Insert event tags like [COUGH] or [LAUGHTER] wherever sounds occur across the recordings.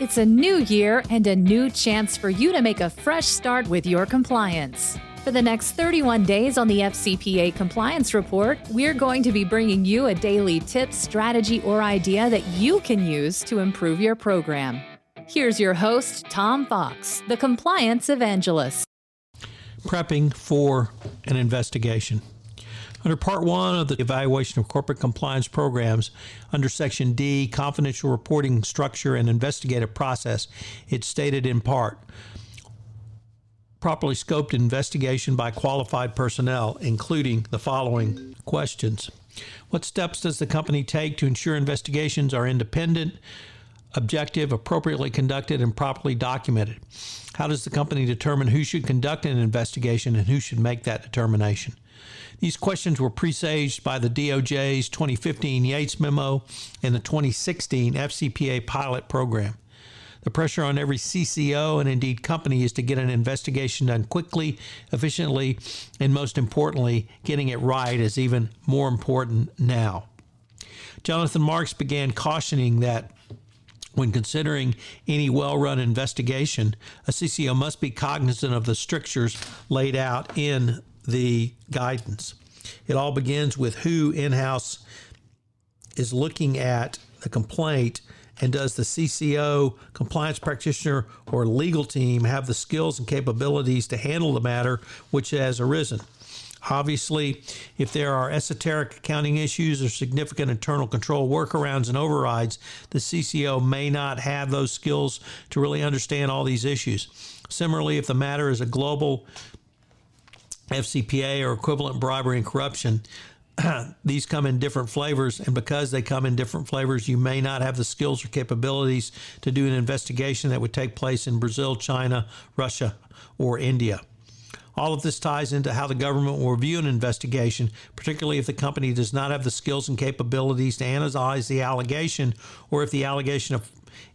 It's a new year and a new chance for you to make a fresh start with your compliance. For the next 31 days on the FCPA Compliance Report, we're going to be bringing you a daily tip, strategy, or idea that you can use to improve your program. Here's your host, Tom Fox, the Compliance Evangelist. Prepping for an investigation. Under Part 1 of the Evaluation of Corporate Compliance Programs, under Section D, Confidential Reporting Structure and Investigative Process, it's stated in part properly scoped investigation by qualified personnel, including the following questions What steps does the company take to ensure investigations are independent? Objective, appropriately conducted, and properly documented. How does the company determine who should conduct an investigation and who should make that determination? These questions were presaged by the DOJ's 2015 Yates memo and the 2016 FCPA pilot program. The pressure on every CCO and indeed company is to get an investigation done quickly, efficiently, and most importantly, getting it right is even more important now. Jonathan Marks began cautioning that when considering any well run investigation, a CCO must be cognizant of the strictures laid out in the guidance. It all begins with who in house is looking at the complaint and does the CCO, compliance practitioner, or legal team have the skills and capabilities to handle the matter which has arisen? Obviously, if there are esoteric accounting issues or significant internal control workarounds and overrides, the CCO may not have those skills to really understand all these issues. Similarly, if the matter is a global FCPA or equivalent bribery and corruption, [CLEARS THROAT] these come in different flavors, and because they come in different flavors, you may not have the skills or capabilities to do an investigation that would take place in Brazil, China, Russia, or India. All of this ties into how the government will review an investigation, particularly if the company does not have the skills and capabilities to analyze the allegation or if the allegation of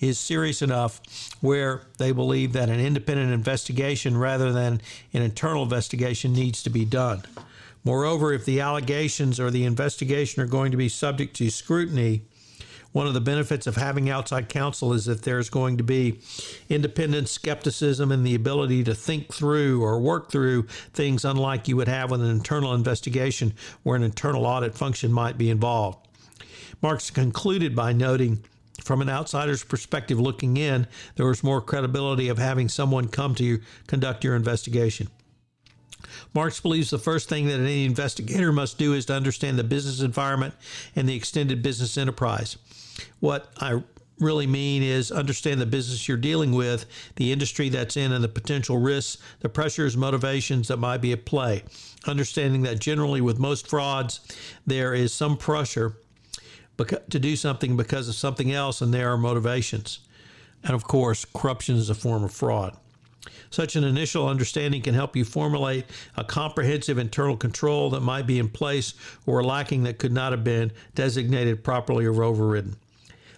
is serious enough where they believe that an independent investigation rather than an internal investigation needs to be done. Moreover, if the allegations or the investigation are going to be subject to scrutiny, one of the benefits of having outside counsel is that there's going to be independent skepticism and the ability to think through or work through things unlike you would have with an internal investigation where an internal audit function might be involved. Marks concluded by noting from an outsider's perspective looking in, there was more credibility of having someone come to you conduct your investigation. Marks believes the first thing that any investigator must do is to understand the business environment and the extended business enterprise. What I really mean is understand the business you're dealing with, the industry that's in, and the potential risks, the pressures, motivations that might be at play. Understanding that generally with most frauds, there is some pressure to do something because of something else, and there are motivations. And of course, corruption is a form of fraud. Such an initial understanding can help you formulate a comprehensive internal control that might be in place or lacking that could not have been designated properly or overridden.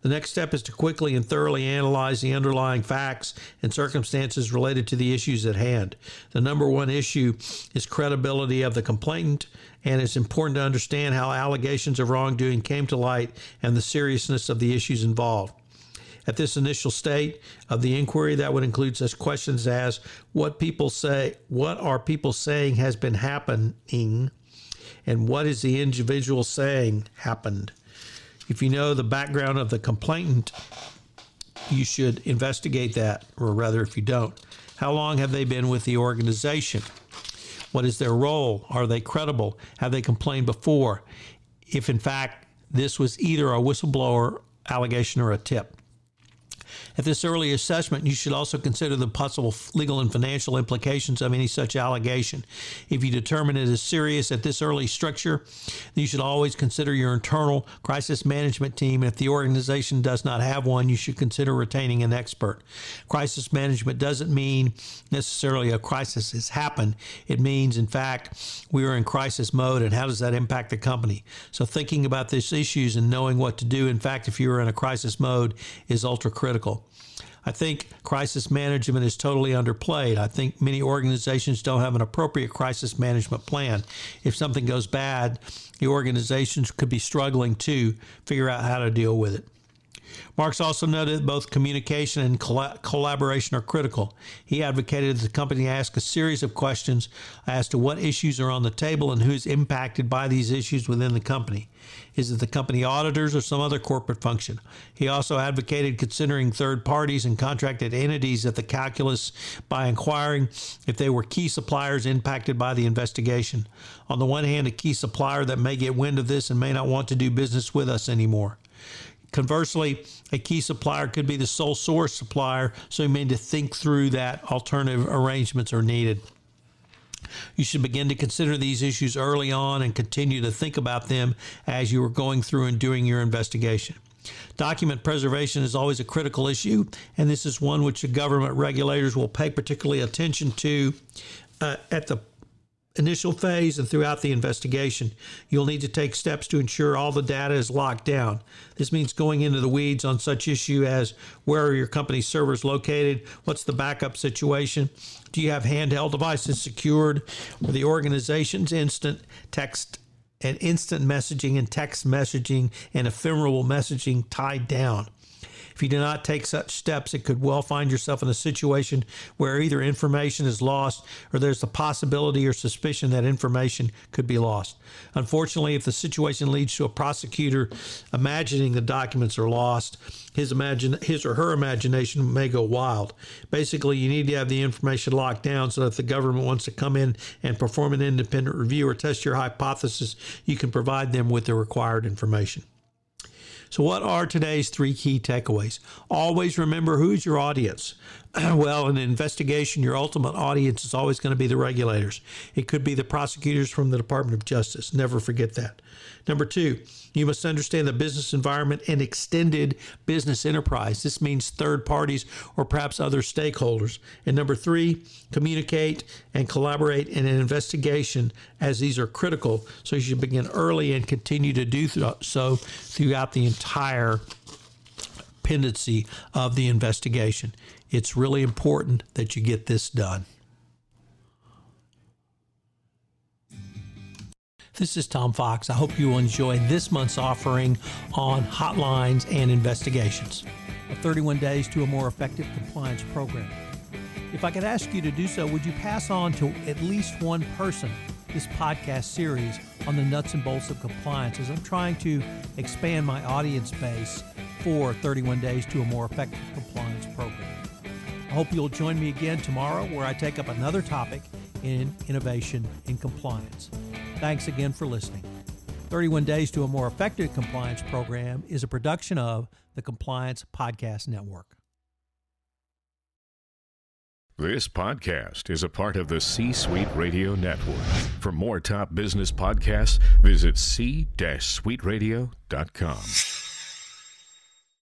The next step is to quickly and thoroughly analyze the underlying facts and circumstances related to the issues at hand. The number one issue is credibility of the complainant, and it's important to understand how allegations of wrongdoing came to light and the seriousness of the issues involved. At this initial state of the inquiry, that would include such questions as what people say, what are people saying has been happening, and what is the individual saying happened. If you know the background of the complainant, you should investigate that, or rather, if you don't, how long have they been with the organization? What is their role? Are they credible? Have they complained before? If in fact this was either a whistleblower allegation or a tip. At this early assessment, you should also consider the possible legal and financial implications of any such allegation. If you determine it is serious at this early structure, you should always consider your internal crisis management team. If the organization does not have one, you should consider retaining an expert. Crisis management doesn't mean necessarily a crisis has happened. It means, in fact, we are in crisis mode, and how does that impact the company? So, thinking about these issues and knowing what to do, in fact, if you're in a crisis mode, is ultra critical. I think crisis management is totally underplayed. I think many organizations don't have an appropriate crisis management plan. If something goes bad, the organizations could be struggling to figure out how to deal with it. Marks also noted that both communication and collaboration are critical. He advocated that the company ask a series of questions as to what issues are on the table and who's impacted by these issues within the company. Is it the company auditors or some other corporate function? He also advocated considering third parties and contracted entities at the calculus by inquiring if they were key suppliers impacted by the investigation. On the one hand, a key supplier that may get wind of this and may not want to do business with us anymore. Conversely, a key supplier could be the sole source supplier, so you may need to think through that alternative arrangements are needed. You should begin to consider these issues early on and continue to think about them as you are going through and doing your investigation. Document preservation is always a critical issue, and this is one which the government regulators will pay particularly attention to uh, at the initial phase and throughout the investigation. You'll need to take steps to ensure all the data is locked down. This means going into the weeds on such issue as where are your company's servers located? What's the backup situation? Do you have handheld devices secured? Are the organization's instant text and instant messaging and text messaging and ephemeral messaging tied down? If you do not take such steps, it could well find yourself in a situation where either information is lost or there's the possibility or suspicion that information could be lost. Unfortunately, if the situation leads to a prosecutor imagining the documents are lost, his imagine his or her imagination may go wild. Basically, you need to have the information locked down so that if the government wants to come in and perform an independent review or test your hypothesis, you can provide them with the required information. So, what are today's three key takeaways? Always remember who's your audience. [CLEARS THROAT] well, in an investigation, your ultimate audience is always going to be the regulators. It could be the prosecutors from the Department of Justice. Never forget that. Number two, you must understand the business environment and extended business enterprise. This means third parties or perhaps other stakeholders. And number three, communicate and collaborate in an investigation as these are critical. So you should begin early and continue to do so throughout the entire pendency of the investigation. It's really important that you get this done. This is Tom Fox. I hope you will enjoy this month's offering on hotlines and investigations. 31 days to a more effective compliance program. If I could ask you to do so, would you pass on to at least one person this podcast series on the nuts and bolts of compliance as I'm trying to expand my audience base for 31 days to a more effective compliance. I hope you'll join me again tomorrow where I take up another topic in innovation and compliance. Thanks again for listening. 31 Days to a More Effective Compliance Program is a production of the Compliance Podcast Network. This podcast is a part of the C Suite Radio Network. For more top business podcasts, visit c-suiteradio.com.